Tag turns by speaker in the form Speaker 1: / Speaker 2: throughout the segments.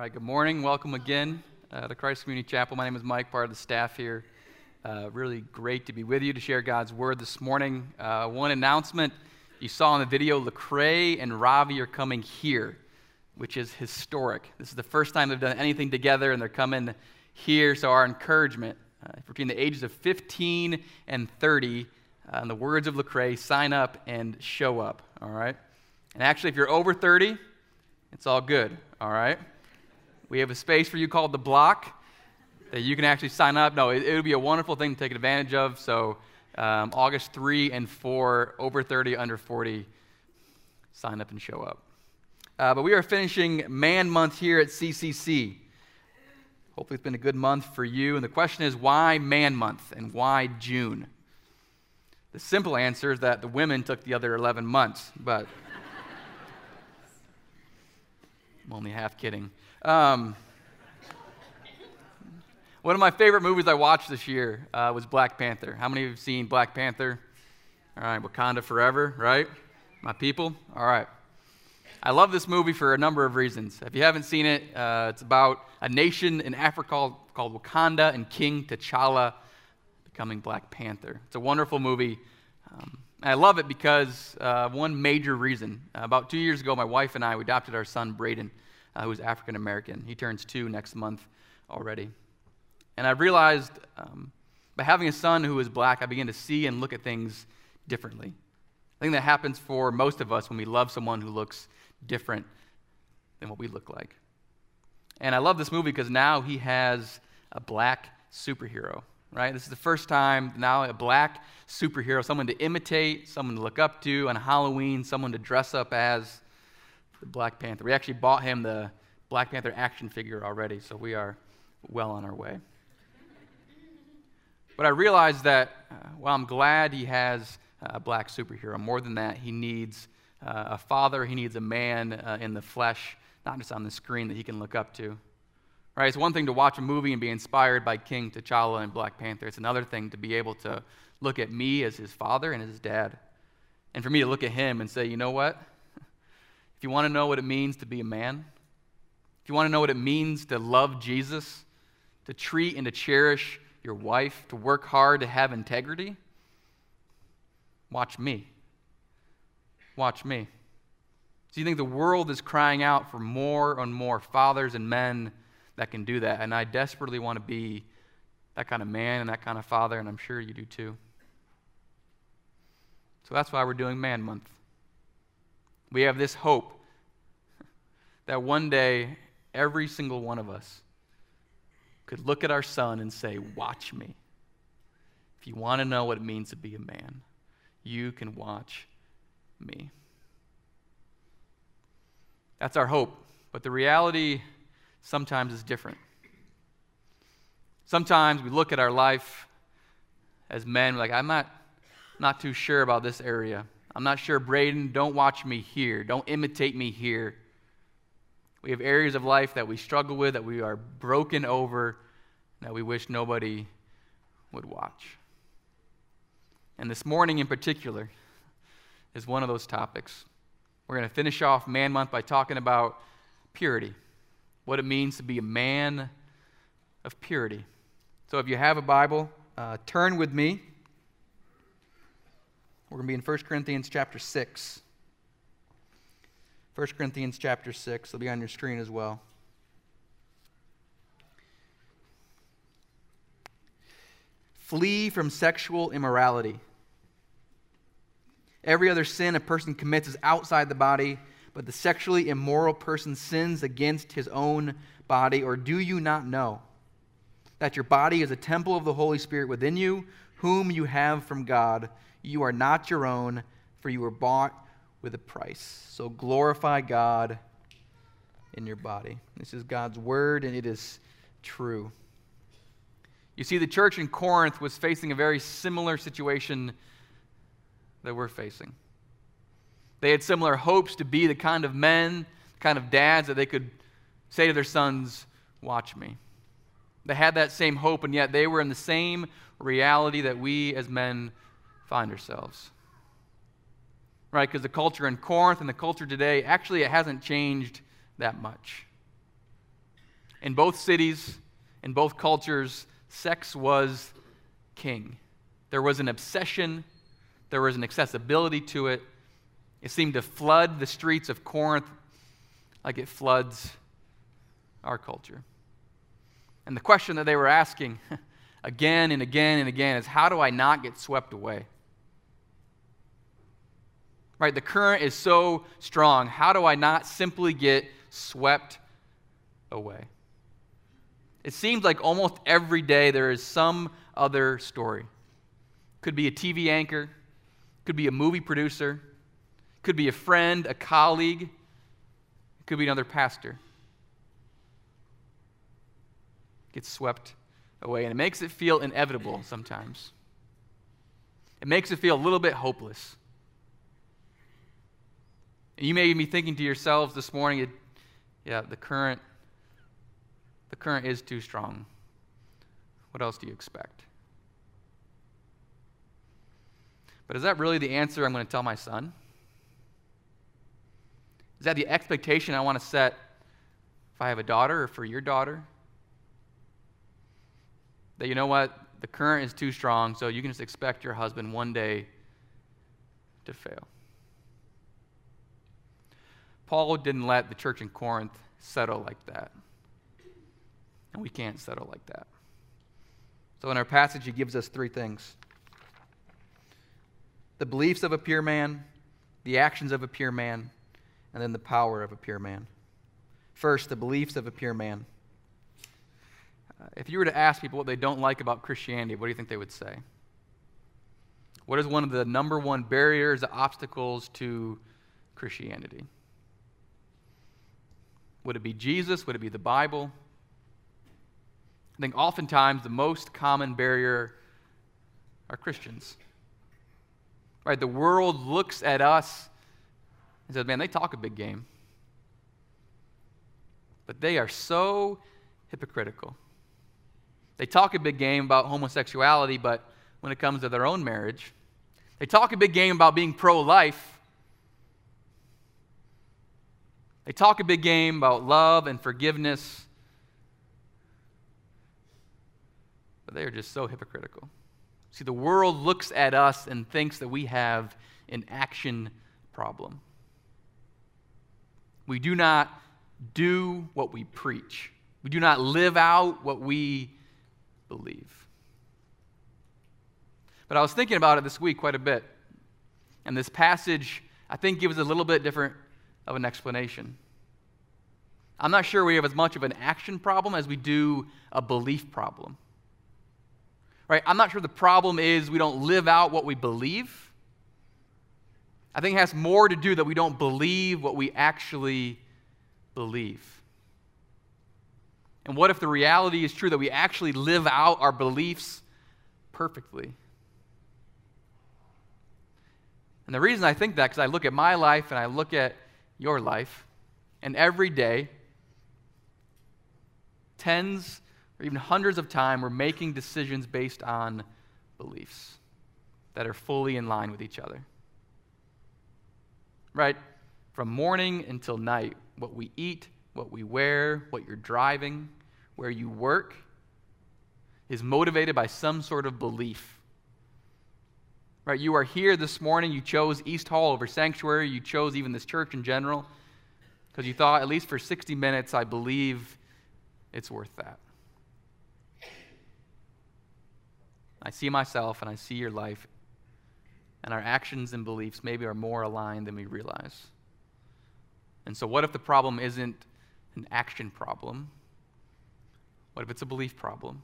Speaker 1: right, good morning. Welcome again uh, to Christ Community Chapel. My name is Mike, part of the staff here. Uh, really great to be with you to share God's word this morning. Uh, one announcement you saw in the video Lecrae and Ravi are coming here, which is historic. This is the first time they've done anything together, and they're coming here. So, our encouragement uh, between the ages of 15 and 30, uh, in the words of Lecrae, sign up and show up, all right? And actually, if you're over 30, it's all good, all right? We have a space for you called the block that you can actually sign up. No, it, would be a wonderful thing to take advantage of. So, um, August 3 and 4, over 30, under 40, sign up and show up. Uh, but we are finishing Man Month here at CCC. Hopefully, it's been a good month for you. And the question is, why Man Month and why June? The simple answer is that the women took the other 11 months, but I'm only half kidding. Um, one of my favorite movies I watched this year uh, was Black Panther. How many of you have seen Black Panther? All right, Wakanda Forever, right? My people? All right. I love this movie for a number of reasons. If you haven't seen it, uh, it's about a nation in Africa called, called Wakanda and King T'Challa becoming Black Panther. It's a wonderful movie. Um, I love it because uh, one major reason. About two years ago, my wife and I we adopted our son, Braden uh, who's African American. He turns two next month already. And I've realized um, by having a son who is black, I begin to see and look at things differently. I think that happens for most of us when we love someone who looks different than what we look like. And I love this movie because now he has a black superhero, right? This is the first time now a black superhero, someone to imitate, someone to look up to on Halloween, someone to dress up as the Black Panther. We actually bought him the Black Panther action figure already, so we are well on our way. But I realized that uh, while I'm glad he has a black superhero, more than that, he needs uh, a father, he needs a man uh, in the flesh, not just on the screen that he can look up to. Right? It's one thing to watch a movie and be inspired by King T'Challa and Black Panther. It's another thing to be able to look at me as his father and his dad. And for me to look at him and say, you know what? If you want to know what it means to be a man, if you want to know what it means to love Jesus, to treat and to cherish your wife, to work hard, to have integrity, watch me. Watch me. Do you think the world is crying out for more and more fathers and men that can do that? And I desperately want to be that kind of man and that kind of father, and I'm sure you do too. So that's why we're doing Man Month. We have this hope that one day every single one of us could look at our son and say, Watch me. If you want to know what it means to be a man, you can watch me. That's our hope. But the reality sometimes is different. Sometimes we look at our life as men, like, I'm not, not too sure about this area. I'm not sure, Braden, don't watch me here. Don't imitate me here. We have areas of life that we struggle with, that we are broken over, that we wish nobody would watch. And this morning in particular is one of those topics. We're going to finish off Man Month by talking about purity, what it means to be a man of purity. So if you have a Bible, uh, turn with me we're going to be in 1 Corinthians chapter 6. 1 Corinthians chapter 6. It'll be on your screen as well. Flee from sexual immorality. Every other sin a person commits is outside the body, but the sexually immoral person sins against his own body. Or do you not know that your body is a temple of the Holy Spirit within you, whom you have from God? You are not your own, for you were bought with a price. So glorify God in your body. This is God's word, and it is true. You see, the church in Corinth was facing a very similar situation that we're facing. They had similar hopes to be the kind of men, kind of dads that they could say to their sons, Watch me. They had that same hope, and yet they were in the same reality that we as men find ourselves. Right? Because the culture in Corinth and the culture today, actually, it hasn't changed that much. In both cities, in both cultures, sex was king. There was an obsession, there was an accessibility to it. It seemed to flood the streets of Corinth like it floods our culture. And the question that they were asking again and again and again is how do I not get swept away? Right? The current is so strong. How do I not simply get swept away? It seems like almost every day there is some other story. Could be a TV anchor, could be a movie producer, could be a friend, a colleague, could be another pastor. Gets swept away, and it makes it feel inevitable sometimes. It makes it feel a little bit hopeless. You may be thinking to yourselves this morning, yeah, the current the current is too strong. What else do you expect? But is that really the answer I'm going to tell my son? Is that the expectation I want to set if I have a daughter or for your daughter? That you know what? The current is too strong, so you can just expect your husband one day to fail. Paul didn't let the church in Corinth settle like that. And we can't settle like that. So, in our passage, he gives us three things the beliefs of a pure man, the actions of a pure man, and then the power of a pure man. First, the beliefs of a pure man. Uh, if you were to ask people what they don't like about Christianity, what do you think they would say? What is one of the number one barriers, obstacles to Christianity? Would it be Jesus? Would it be the Bible? I think oftentimes the most common barrier are Christians. Right? The world looks at us and says, man, they talk a big game. But they are so hypocritical. They talk a big game about homosexuality, but when it comes to their own marriage, they talk a big game about being pro life. They talk a big game about love and forgiveness, but they are just so hypocritical. See, the world looks at us and thinks that we have an action problem. We do not do what we preach, we do not live out what we believe. But I was thinking about it this week quite a bit. And this passage, I think, gives a little bit different of an explanation. I'm not sure we have as much of an action problem as we do a belief problem. Right? I'm not sure the problem is we don't live out what we believe. I think it has more to do that we don't believe what we actually believe. And what if the reality is true that we actually live out our beliefs perfectly? And the reason I think that, because I look at my life and I look at your life, and every day, tens or even hundreds of times, we're making decisions based on beliefs that are fully in line with each other. Right? From morning until night, what we eat, what we wear, what you're driving, where you work, is motivated by some sort of belief. Right? You are here this morning, you chose East Hall over Sanctuary, you chose even this church in general, because you thought, at least for 60 minutes, I believe it's worth that. I see myself and I see your life, and our actions and beliefs maybe are more aligned than we realize. And so, what if the problem isn't an action problem? What if it's a belief problem?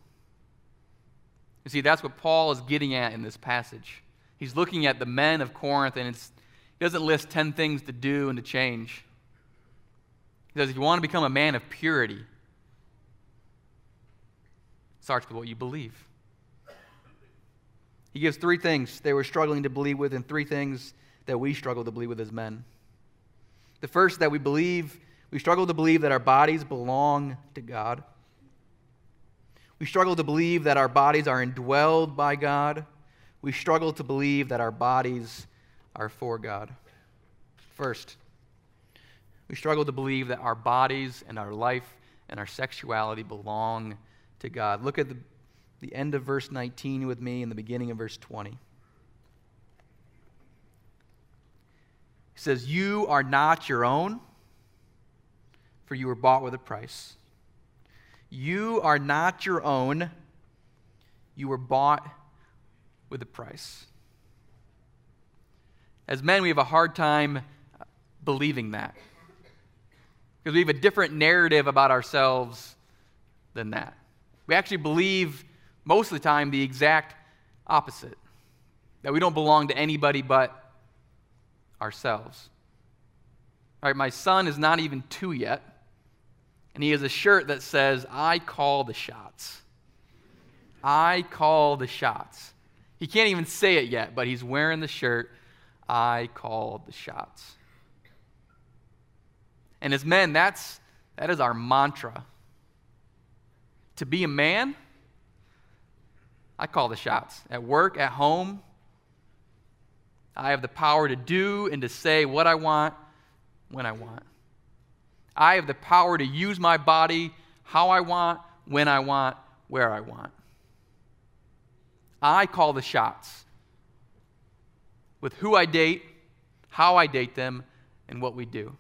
Speaker 1: You see, that's what Paul is getting at in this passage. He's looking at the men of Corinth, and he doesn't list 10 things to do and to change. He says, if you want to become a man of purity, it starts with what you believe. He gives three things they were struggling to believe with, and three things that we struggle to believe with as men. The first, that we believe, we struggle to believe that our bodies belong to God. We struggle to believe that our bodies are indwelled by God. We struggle to believe that our bodies are for God. First, we struggle to believe that our bodies and our life and our sexuality belong to God. Look at the, the end of verse 19 with me and the beginning of verse 20. He says, You are not your own, for you were bought with a price. You are not your own, you were bought with a price. As men, we have a hard time believing that because we have a different narrative about ourselves than that. We actually believe most of the time the exact opposite that we don't belong to anybody but ourselves. All right, my son is not even two yet, and he has a shirt that says, I call the shots. I call the shots. He can't even say it yet, but he's wearing the shirt, I call the shots. And as men, that's, that is our mantra. To be a man, I call the shots. At work, at home, I have the power to do and to say what I want when I want. I have the power to use my body how I want, when I want, where I want. I call the shots with who I date, how I date them, and what we do.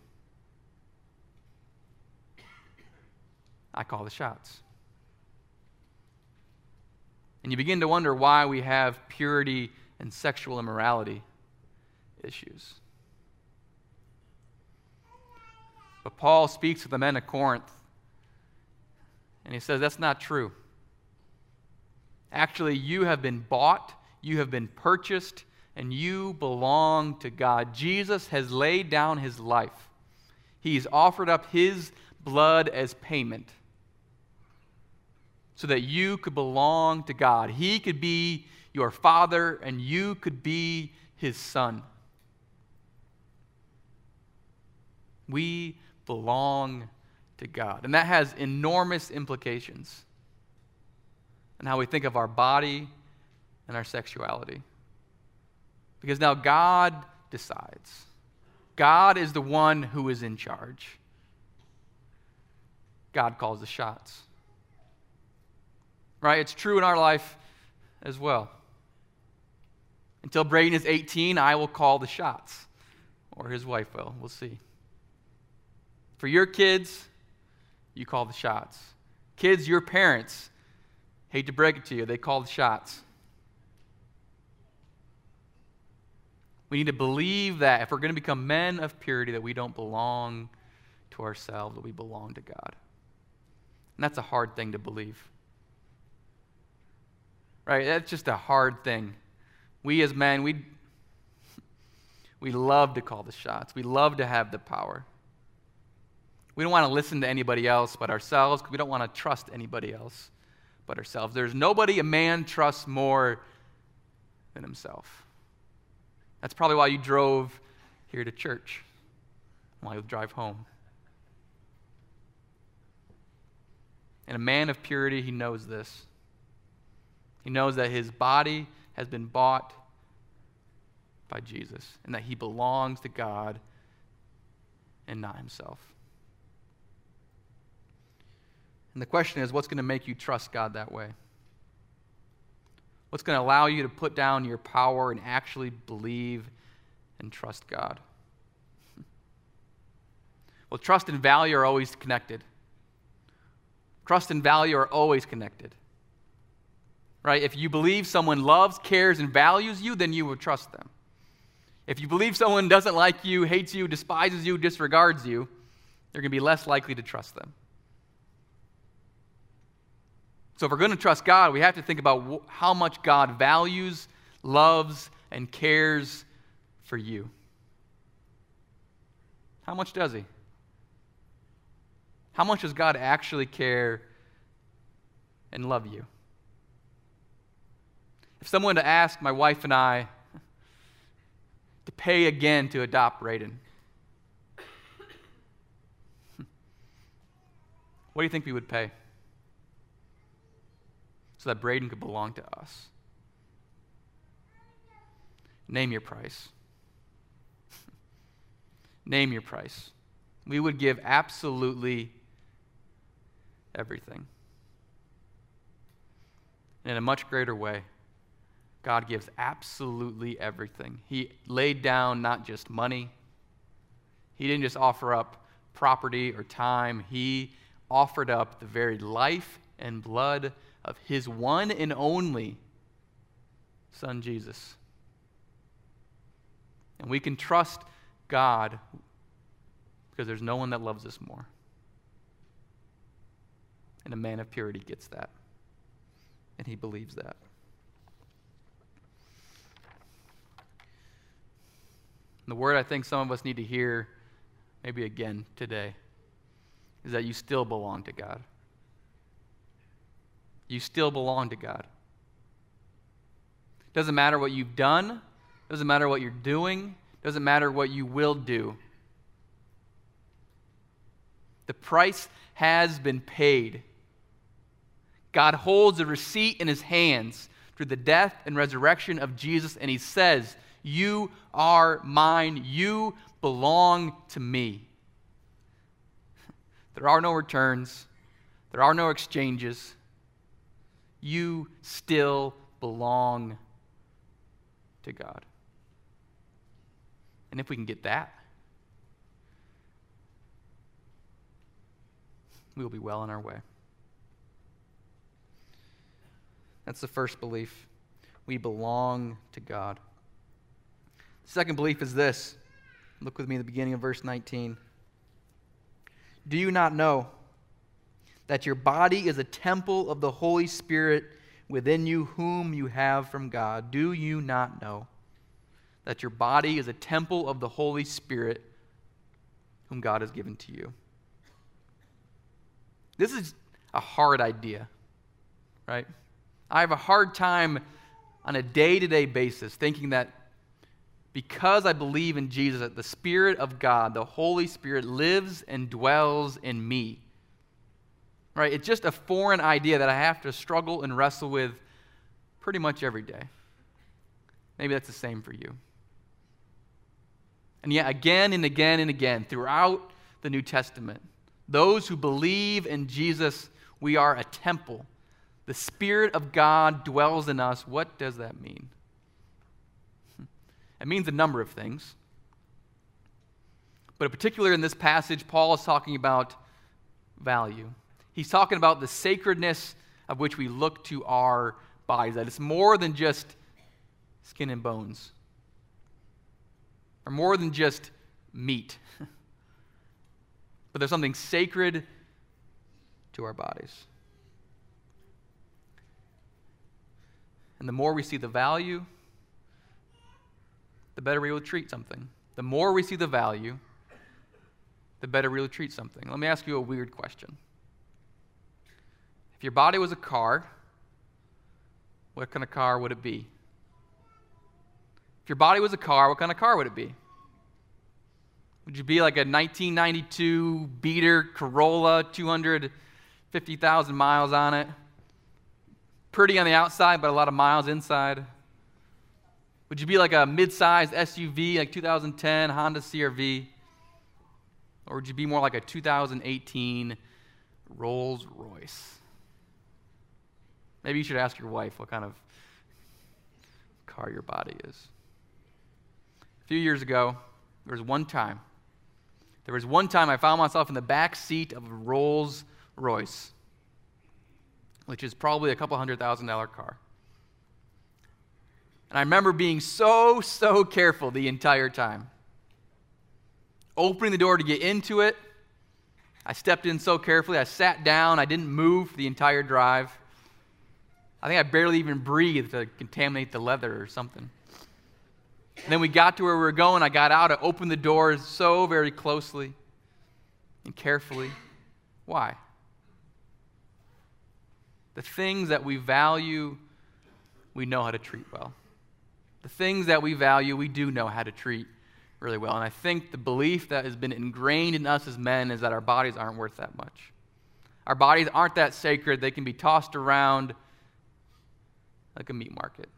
Speaker 1: I call the shots. And you begin to wonder why we have purity and sexual immorality issues. But Paul speaks to the men of Corinth, and he says that's not true. Actually, you have been bought, you have been purchased, and you belong to God. Jesus has laid down his life, he's offered up his blood as payment so that you could belong to God. He could be your father, and you could be his son. We belong to God. And that has enormous implications in how we think of our body and our sexuality. Because now God decides. God is the one who is in charge. God calls the shots right? It's true in our life as well. Until Braden is 18, I will call the shots, or his wife will. We'll see. For your kids, you call the shots. Kids, your parents, hate to break it to you, they call the shots. We need to believe that if we're going to become men of purity, that we don't belong to ourselves, that we belong to God. And that's a hard thing to believe right? That's just a hard thing. We as men, we, we love to call the shots, we love to have the power. We don't want to listen to anybody else but ourselves. because We don't want to trust anybody else but ourselves. There's nobody a man trusts more than himself. That's probably why you drove here to church, why you drive home. And a man of purity, he knows this. He knows that his body has been bought by Jesus and that he belongs to God and not himself. And the question is what's going to make you trust God that way? What's going to allow you to put down your power and actually believe and trust God? Well, trust and value are always connected. Trust and value are always connected right? If you believe someone loves, cares, and values you, then you will trust them. If you believe someone doesn't like you, hates you, despises you, disregards you, you're going to be less likely to trust them. So, if we're going to trust God, we have to think about how much God values, loves, and cares for you. How much does He? How much does God actually care and love you? If someone to ask my wife and I to pay again to adopt Braden, what do you think we would pay? So that Braden could belong to us. Name your price. Name your price. We would give absolutely everything. And in a much greater way, God gives absolutely everything. He laid down not just money, He didn't just offer up property or time, He offered up the very life and blood of His one and only Son, Jesus. And we can trust God because there's no one that loves us more. And a man of purity gets that. And he believes that. And the word I think some of us need to hear, maybe again today, is that you still belong to God. You still belong to God. Doesn't matter what you've done, doesn't matter what you're doing, doesn't matter what you will do. The price has been paid. God holds a receipt in his hands through the death and resurrection of Jesus, and he says, You are mine. You belong to me. There are no returns, there are no exchanges. You still belong to God. And if we can get that, we will be well on our way. That's the first belief. We belong to God. The second belief is this. Look with me at the beginning of verse 19. Do you not know that your body is a temple of the Holy Spirit within you, whom you have from God? Do you not know that your body is a temple of the Holy Spirit, whom God has given to you? This is a hard idea, right? I have a hard time on a day to day basis thinking that because I believe in Jesus, that the Spirit of God, the Holy Spirit, lives and dwells in me. Right? It's just a foreign idea that I have to struggle and wrestle with pretty much every day. Maybe that's the same for you. And yet, again and again and again, throughout the New Testament, those who believe in Jesus, we are a temple. The Spirit of God dwells in us. What does that mean? It means a number of things. But in particular, in this passage, Paul is talking about value. He's talking about the sacredness of which we look to our bodies, that it's more than just skin and bones, or more than just meat but there's something sacred to our bodies. And the more we see the value, the better we will treat something. The more we see the value, the better we will treat something. Let me ask you a weird question. If your body was a car, what kind of car would it be? If your body was a car, what kind of car would it be? Would you be like a 1992 beater Corolla, 250,000 miles on it? Pretty on the outside, but a lot of miles inside. Would you be like a mid-sized SUV, like 2010 Honda CRV? Or would you be more like a 2018 Rolls Royce? Maybe you should ask your wife what kind of car your body is. A few years ago, there was one time there was one time I found myself in the back seat of a Rolls Royce, which is probably a couple hundred thousand dollar car. And I remember being so, so careful the entire time. Opening the door to get into it, I stepped in so carefully. I sat down. I didn't move the entire drive. I think I barely even breathed to contaminate the leather or something. And then we got to where we were going. I got out. I opened the doors so very closely and carefully. Why? The things that we value, we know how to treat well. The things that we value, we do know how to treat really well. And I think the belief that has been ingrained in us as men is that our bodies aren't worth that much. Our bodies aren't that sacred, they can be tossed around like a meat market.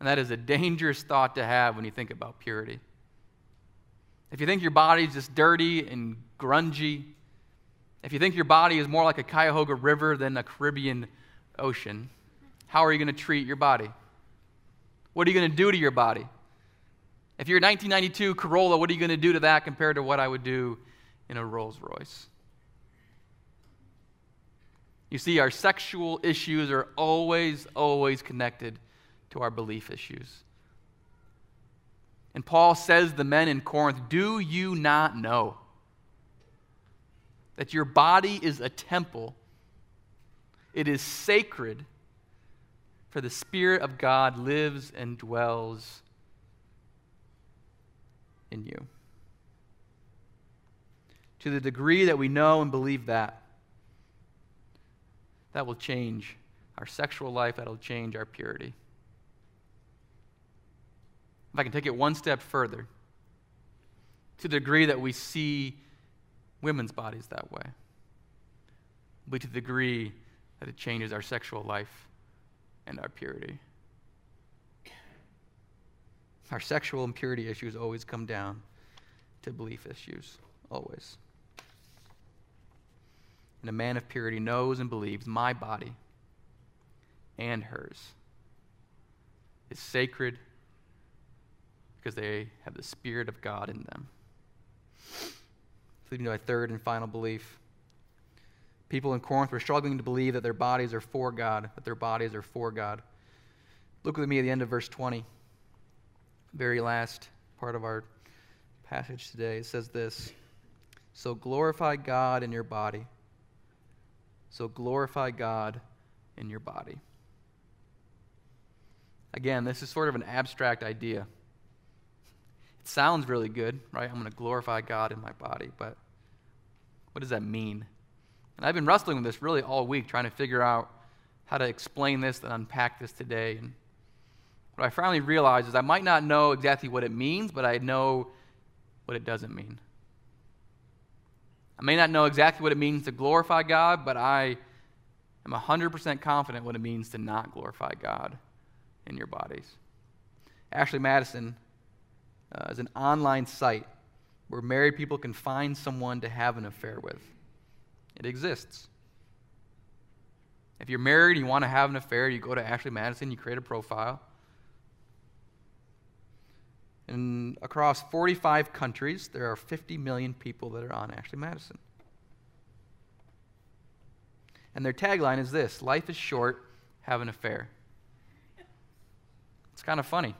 Speaker 1: And that is a dangerous thought to have when you think about purity. If you think your body's just dirty and grungy, If you think your body is more like a Cuyahoga River than a Caribbean Ocean, how are you going to treat your body? What are you going to do to your body? If you're a 1992 Corolla, what are you going to do to that compared to what I would do in a Rolls Royce? You see, our sexual issues are always, always connected to our belief issues. And Paul says the men in Corinth, Do you not know that your body is a temple? It is sacred, for the Spirit of God lives and dwells in you. To the degree that we know and believe that, that will change our sexual life, that'll change our purity. If I can take it one step further, to the degree that we see women's bodies that way, but to the degree that it changes our sexual life and our purity. Our sexual impurity issues always come down to belief issues, always. And a man of purity knows and believes my body and hers is sacred because they have the Spirit of God in them. Leading to a third and final belief. People in Corinth were struggling to believe that their bodies are for God, that their bodies are for God. Look with me at the end of verse 20, very last part of our passage today. It says this So glorify God in your body. So glorify God in your body. Again, this is sort of an abstract idea. It sounds really good, right? I'm going to glorify God in my body, but what does that mean? And I've been wrestling with this really all week, trying to figure out how to explain this and unpack this today. And what I finally realized is I might not know exactly what it means, but I know what it doesn't mean. I may not know exactly what it means to glorify God, but I am 100% confident what it means to not glorify God in your bodies. Ashley Madison uh, is an online site where married people can find someone to have an affair with. It exists. If you're married, and you want to have an affair, you go to Ashley Madison, you create a profile. And across 45 countries, there are 50 million people that are on Ashley Madison. And their tagline is this Life is short, have an affair. It's kind of funny,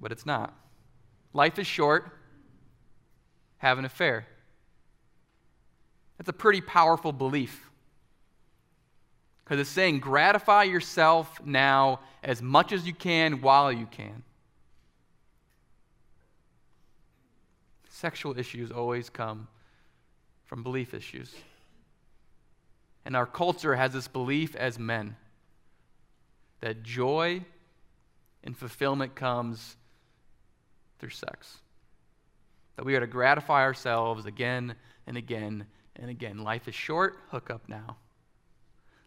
Speaker 1: but it's not. Life is short, have an affair. That's a pretty powerful belief. Because it's saying gratify yourself now as much as you can while you can. Sexual issues always come from belief issues. And our culture has this belief as men that joy and fulfillment comes through sex. That we are to gratify ourselves again and again and again. Life is short, hook up now.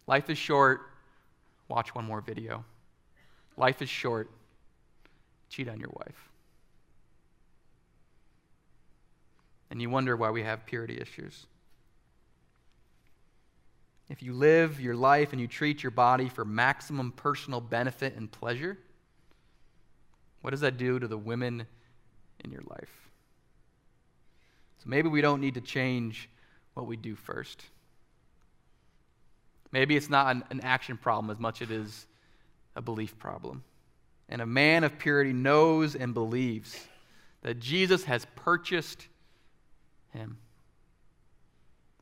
Speaker 1: Life is short, watch one more video. Life is short, cheat on your wife. And you wonder why we have purity issues. If you live your life and you treat your body for maximum personal benefit and pleasure, what does that do to the women in your life? So maybe we don't need to change what we do first. Maybe it's not an, an action problem as much as it is a belief problem. And a man of purity knows and believes that Jesus has purchased him,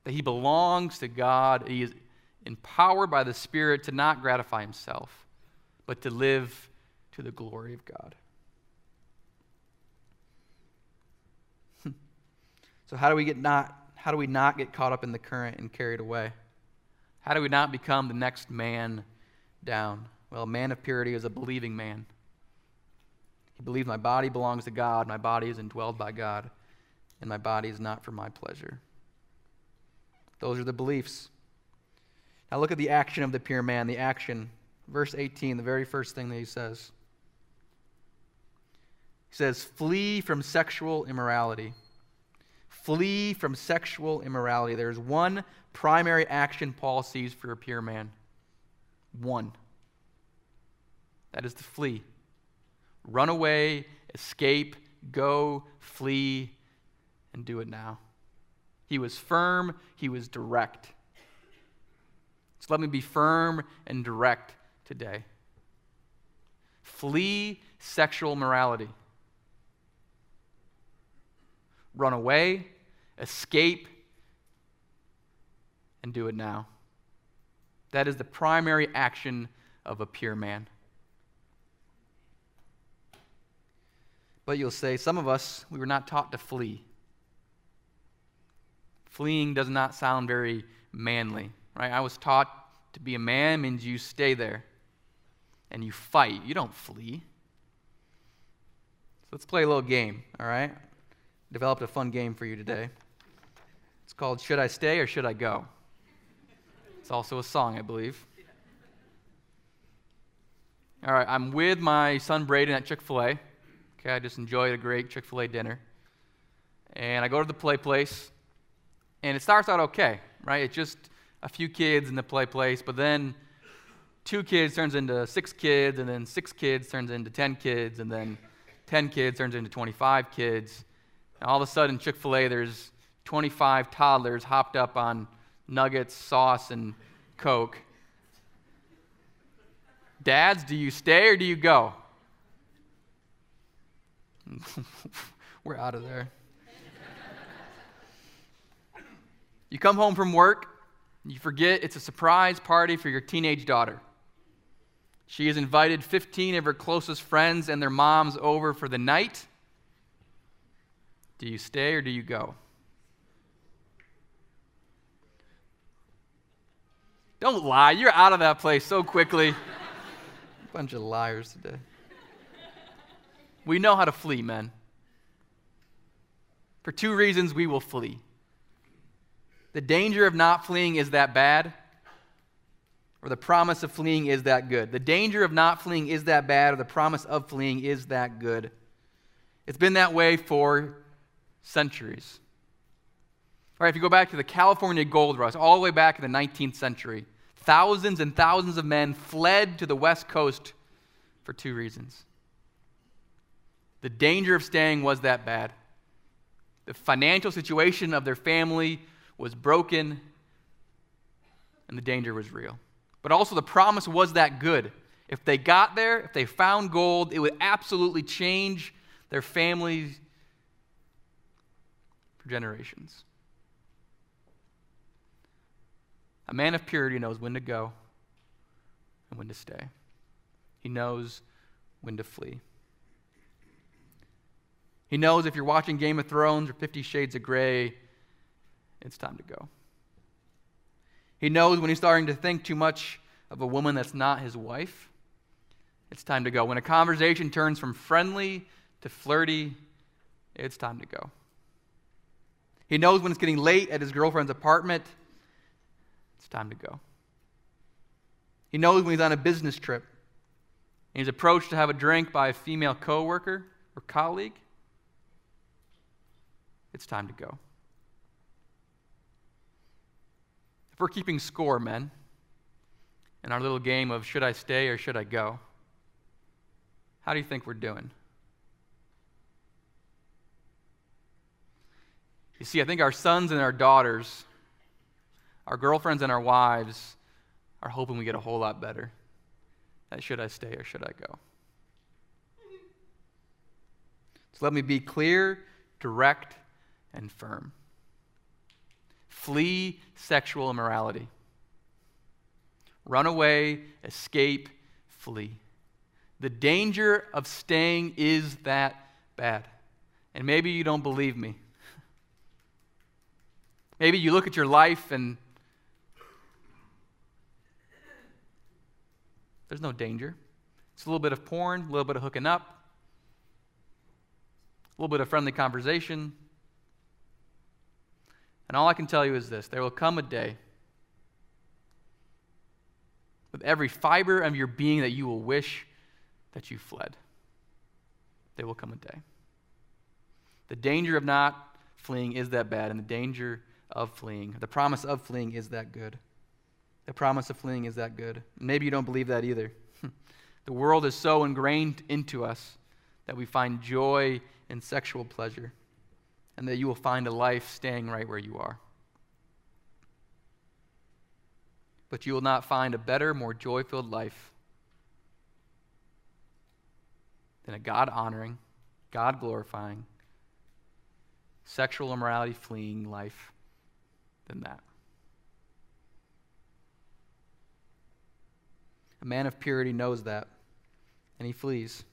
Speaker 1: that he belongs to God. He is empowered by the Spirit to not gratify himself, but to live to the glory of God. So how do we get not how do we not get caught up in the current and carried away? How do we not become the next man down? Well, a man of purity is a believing man. He believes my body belongs to God, my body is indwelled by God, and my body is not for my pleasure. Those are the beliefs. Now look at the action of the pure man, the action. Verse 18, the very first thing that he says. He says, Flee from sexual immorality. Flee from sexual immorality. There's one primary action Paul sees for a pure man. One. That is to flee. Run away, escape, go, flee, and do it now. He was firm, he was direct. So let me be firm and direct today. Flee sexual morality. Run away, escape, and do it now. That is the primary action of a pure man. But you'll say, some of us, we were not taught to flee. Fleeing does not sound very manly, right? I was taught to be a man means you stay there and you fight. You don't flee. So let's play a little game, all right? Developed a fun game for you today. It's called Should I Stay or Should I Go? It's also a song, I believe. All right, I'm with my son Braden at Chick fil A. Okay, I just enjoyed a great Chick fil A dinner. And I go to the play place, and it starts out okay, right? It's just a few kids in the play place, but then two kids turns into six kids, and then six kids turns into 10 kids, and then 10 kids turns into 25 kids. And all of a sudden, Chick fil A, there's 25 toddlers hopped up on nuggets, sauce, and Coke. Dads, do you stay or do you go? We're out of there. You come home from work, you forget it's a surprise party for your teenage daughter. She has invited 15 of her closest friends and their moms over for the night. Do you stay or do you go? Don't lie. You're out of that place so quickly. Bunch of liars today. We know how to flee, men. For two reasons, we will flee. The danger of not fleeing is that bad, or the promise of fleeing is that good. The danger of not fleeing is that bad, or the promise of fleeing is that good. It's been that way for centuries. All right, if you go back to the California gold rush, all the way back in the 19th century, thousands and thousands of men fled to the West Coast for two reasons. The danger of staying was that bad. The financial situation of their family was broken, and the danger was real. But also, the promise was that good. If they got there, if they found gold, it would absolutely change their families for generations. A man of purity knows when to go and when to stay, he knows when to flee. He knows if you're watching Game of Thrones or Fifty Shades of Grey, it's time to go. He knows when he's starting to think too much of a woman that's not his wife, it's time to go. When a conversation turns from friendly to flirty, it's time to go. He knows when it's getting late at his girlfriend's apartment, it's time to go. He knows when he's on a business trip and he's approached to have a drink by a female coworker or colleague, it's time to go. If we're keeping score, men, in our little game of should I stay or should I go, how do you think we're doing? You see, I think our sons and our daughters, our girlfriends and our wives, are hoping we get a whole lot better. That should I stay or should I go? So let me be clear, direct, and firm. Flee sexual immorality. Run away, escape, flee. The danger of staying is that bad. And maybe you don't believe me. Maybe you look at your life and there's no danger. It's a little bit of porn, a little bit of hooking up, a little bit of friendly conversation, and all I can tell you is this there will come a day with every fiber of your being that you will wish that you fled. There will come a day. The danger of not fleeing is that bad, and the danger of fleeing. The promise of fleeing is that good. The promise of fleeing is that good. Maybe you don't believe that either. the world is so ingrained into us that we find joy in sexual pleasure, and that you will find a life staying right where you are. But you will not find a better, more joy filled life than a God honoring, God glorifying, sexual immorality fleeing life than that. A man of purity knows that, and he flees.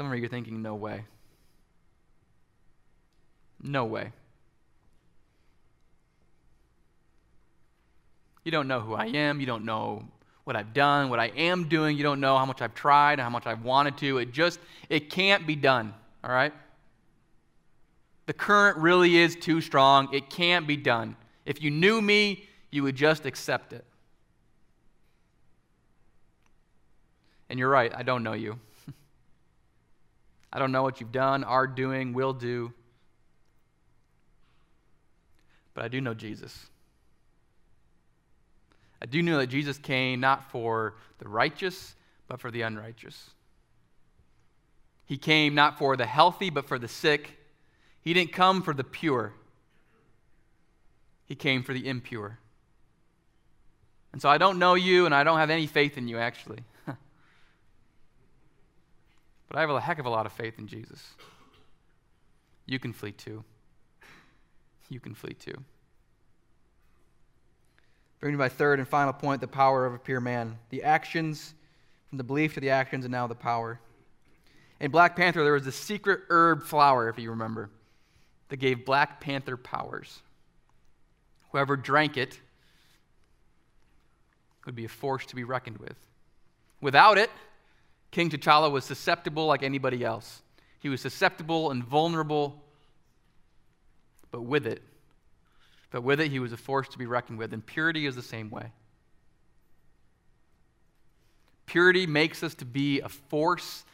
Speaker 1: Some of you are thinking, no way. No way. You don't know who I am. You don't know what I've done, what I am doing. You don't know how much I've tried, how much I've wanted to. It just, it can't be done, all right? The current really is too strong. It can't be done. If you knew me, you would just accept it. And you're right, I don't know you. I don't know what you've done, are doing, will do. But I do know Jesus. I do know that Jesus came not for the righteous, but for the unrighteous. He came not for the healthy, but for the sick. He didn't come for the pure, He came for the impure. And so I don't know you, and I don't have any faith in you, actually. But I have a heck of a lot of faith in Jesus. You can flee too. You can flee too. Bringing me my third and final point the power of a pure man. The actions, from the belief to the actions, and now the power. In Black Panther, there was a secret herb flower, if you remember, that gave Black Panther powers. Whoever drank it would be a force to be reckoned with. Without it, King T'Challa was susceptible like anybody else. He was susceptible and vulnerable, but with it, but with it, he was a force to be reckoned with. And purity is the same way. Purity makes us to be a force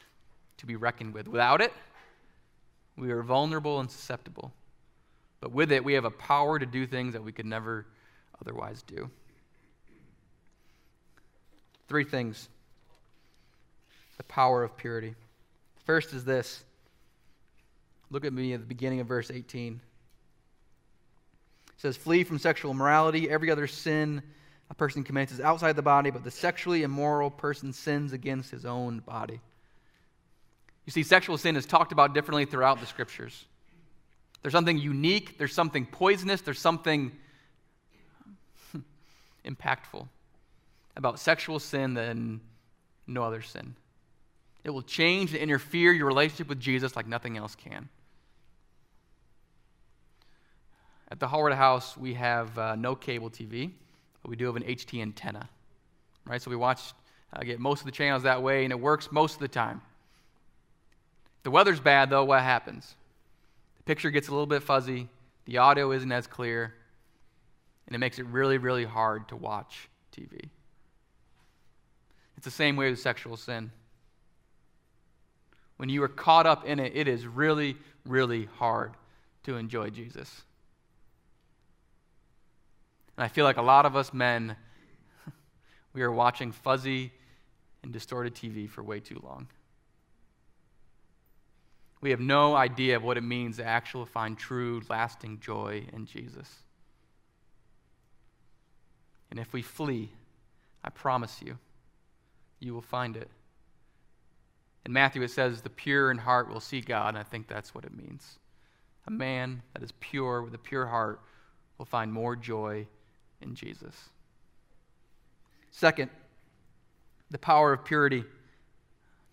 Speaker 1: to be reckoned with. Without it, we are vulnerable and susceptible. But with it, we have a power to do things that we could never otherwise do. Three things the power of purity. First is this. Look at me at the beginning of verse 18. It says, Flee from sexual immorality. Every other sin a person commits is outside the body, but the sexually immoral person sins against his own body. You see, sexual sin is talked about differently throughout the scriptures. There's something unique, there's something poisonous, there's something impactful about sexual sin than no other sin. It will change and interfere your relationship with Jesus like nothing else can. At the Howard House, we have uh, no cable TV, but we do have an HD antenna, right? So we watch, uh, get most of the channels that way, and it works most of the time. If the weather's bad, though, what happens? The picture gets a little bit fuzzy, the audio isn't as clear, and it makes it really, really hard to watch TV. It's the same way with sexual sin. When you are caught up in it, it is really, really hard to enjoy Jesus. And I feel like a lot of us men, we are watching fuzzy and distorted TV for way too long. We have no idea of what it means to actually find true, lasting joy in Jesus. And if we flee, I promise you, you will find it. In Matthew, it says, The pure in heart will see God, and I think that's what it means. A man that is pure with a pure heart will find more joy in Jesus. Second, the power of purity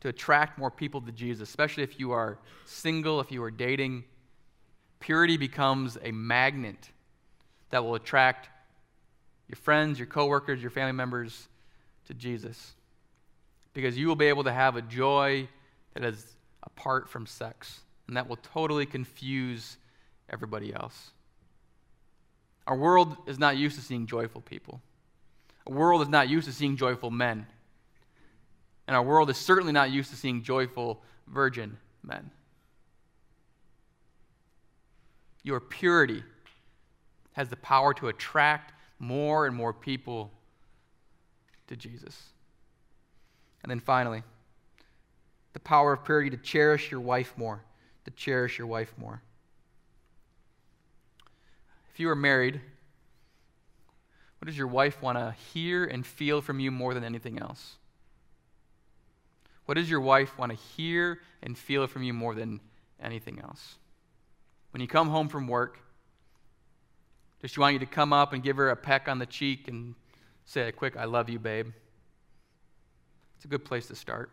Speaker 1: to attract more people to Jesus, especially if you are single, if you are dating. Purity becomes a magnet that will attract your friends, your coworkers, your family members to Jesus. Because you will be able to have a joy that is apart from sex, and that will totally confuse everybody else. Our world is not used to seeing joyful people. Our world is not used to seeing joyful men. And our world is certainly not used to seeing joyful virgin men. Your purity has the power to attract more and more people to Jesus. And then finally, the power of purity to cherish your wife more, to cherish your wife more. If you are married, what does your wife want to hear and feel from you more than anything else? What does your wife want to hear and feel from you more than anything else? When you come home from work, does she want you to come up and give her a peck on the cheek and say a quick, I love you, babe? It's a good place to start.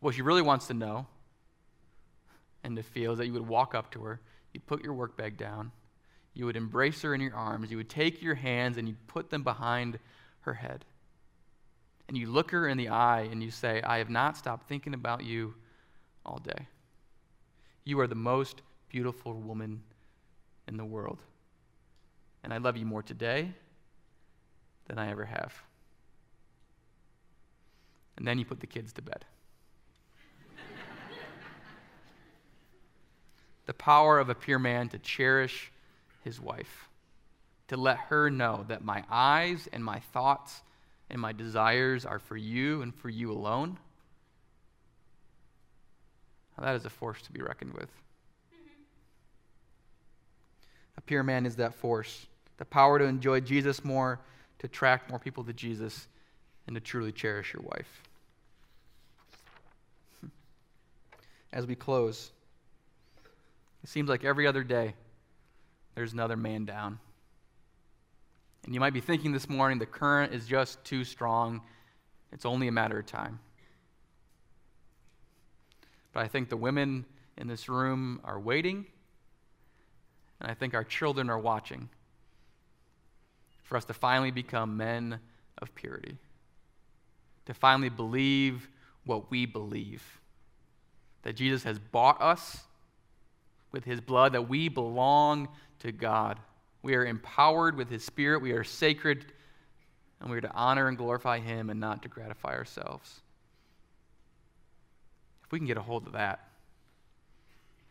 Speaker 1: What she really wants to know and to feel is that you would walk up to her, you'd put your work bag down, you would embrace her in your arms, you would take your hands and you'd put them behind her head. And you look her in the eye and you say, I have not stopped thinking about you all day. You are the most beautiful woman in the world. And I love you more today than I ever have. And then you put the kids to bed. the power of a pure man to cherish his wife, to let her know that my eyes and my thoughts and my desires are for you and for you alone. Now, that is a force to be reckoned with. A pure man is that force the power to enjoy Jesus more, to attract more people to Jesus, and to truly cherish your wife. As we close, it seems like every other day there's another man down. And you might be thinking this morning the current is just too strong. It's only a matter of time. But I think the women in this room are waiting, and I think our children are watching for us to finally become men of purity, to finally believe what we believe that Jesus has bought us with his blood, that we belong to God. We are empowered with his spirit, we are sacred, and we are to honor and glorify him and not to gratify ourselves. If we can get a hold of that,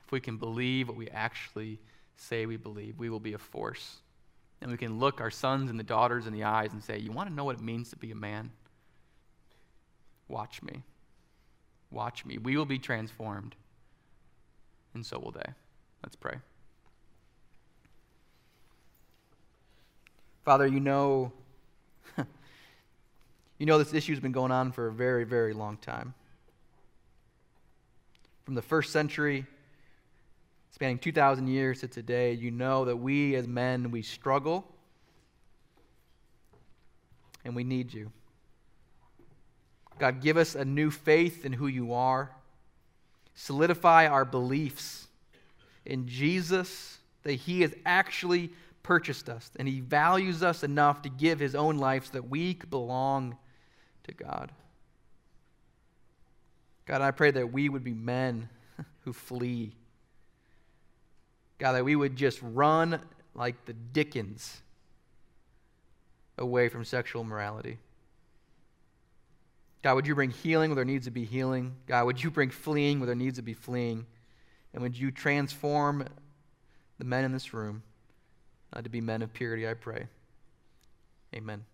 Speaker 1: if we can believe what we actually say we believe, we will be a force and we can look our sons and the daughters in the eyes and say, You want to know what it means to be a man? Watch me. Watch me. We will be transformed, and so will they. Let's pray. Father, you know, you know this issue has been going on for a very, very long time. From the first century spanning 2,000 years to today, you know that we as men, we struggle and we need you. God, give us a new faith in who you are. Solidify our beliefs in Jesus, that He has actually purchased us and He values us enough to give His own life so that we belong to God. God, I pray that we would be men who flee God, that we would just run like the Dickens away from sexual morality. God, would you bring healing where there needs to be healing? God, would you bring fleeing where there needs to be fleeing? And would you transform the men in this room uh, to be men of purity, I pray. Amen.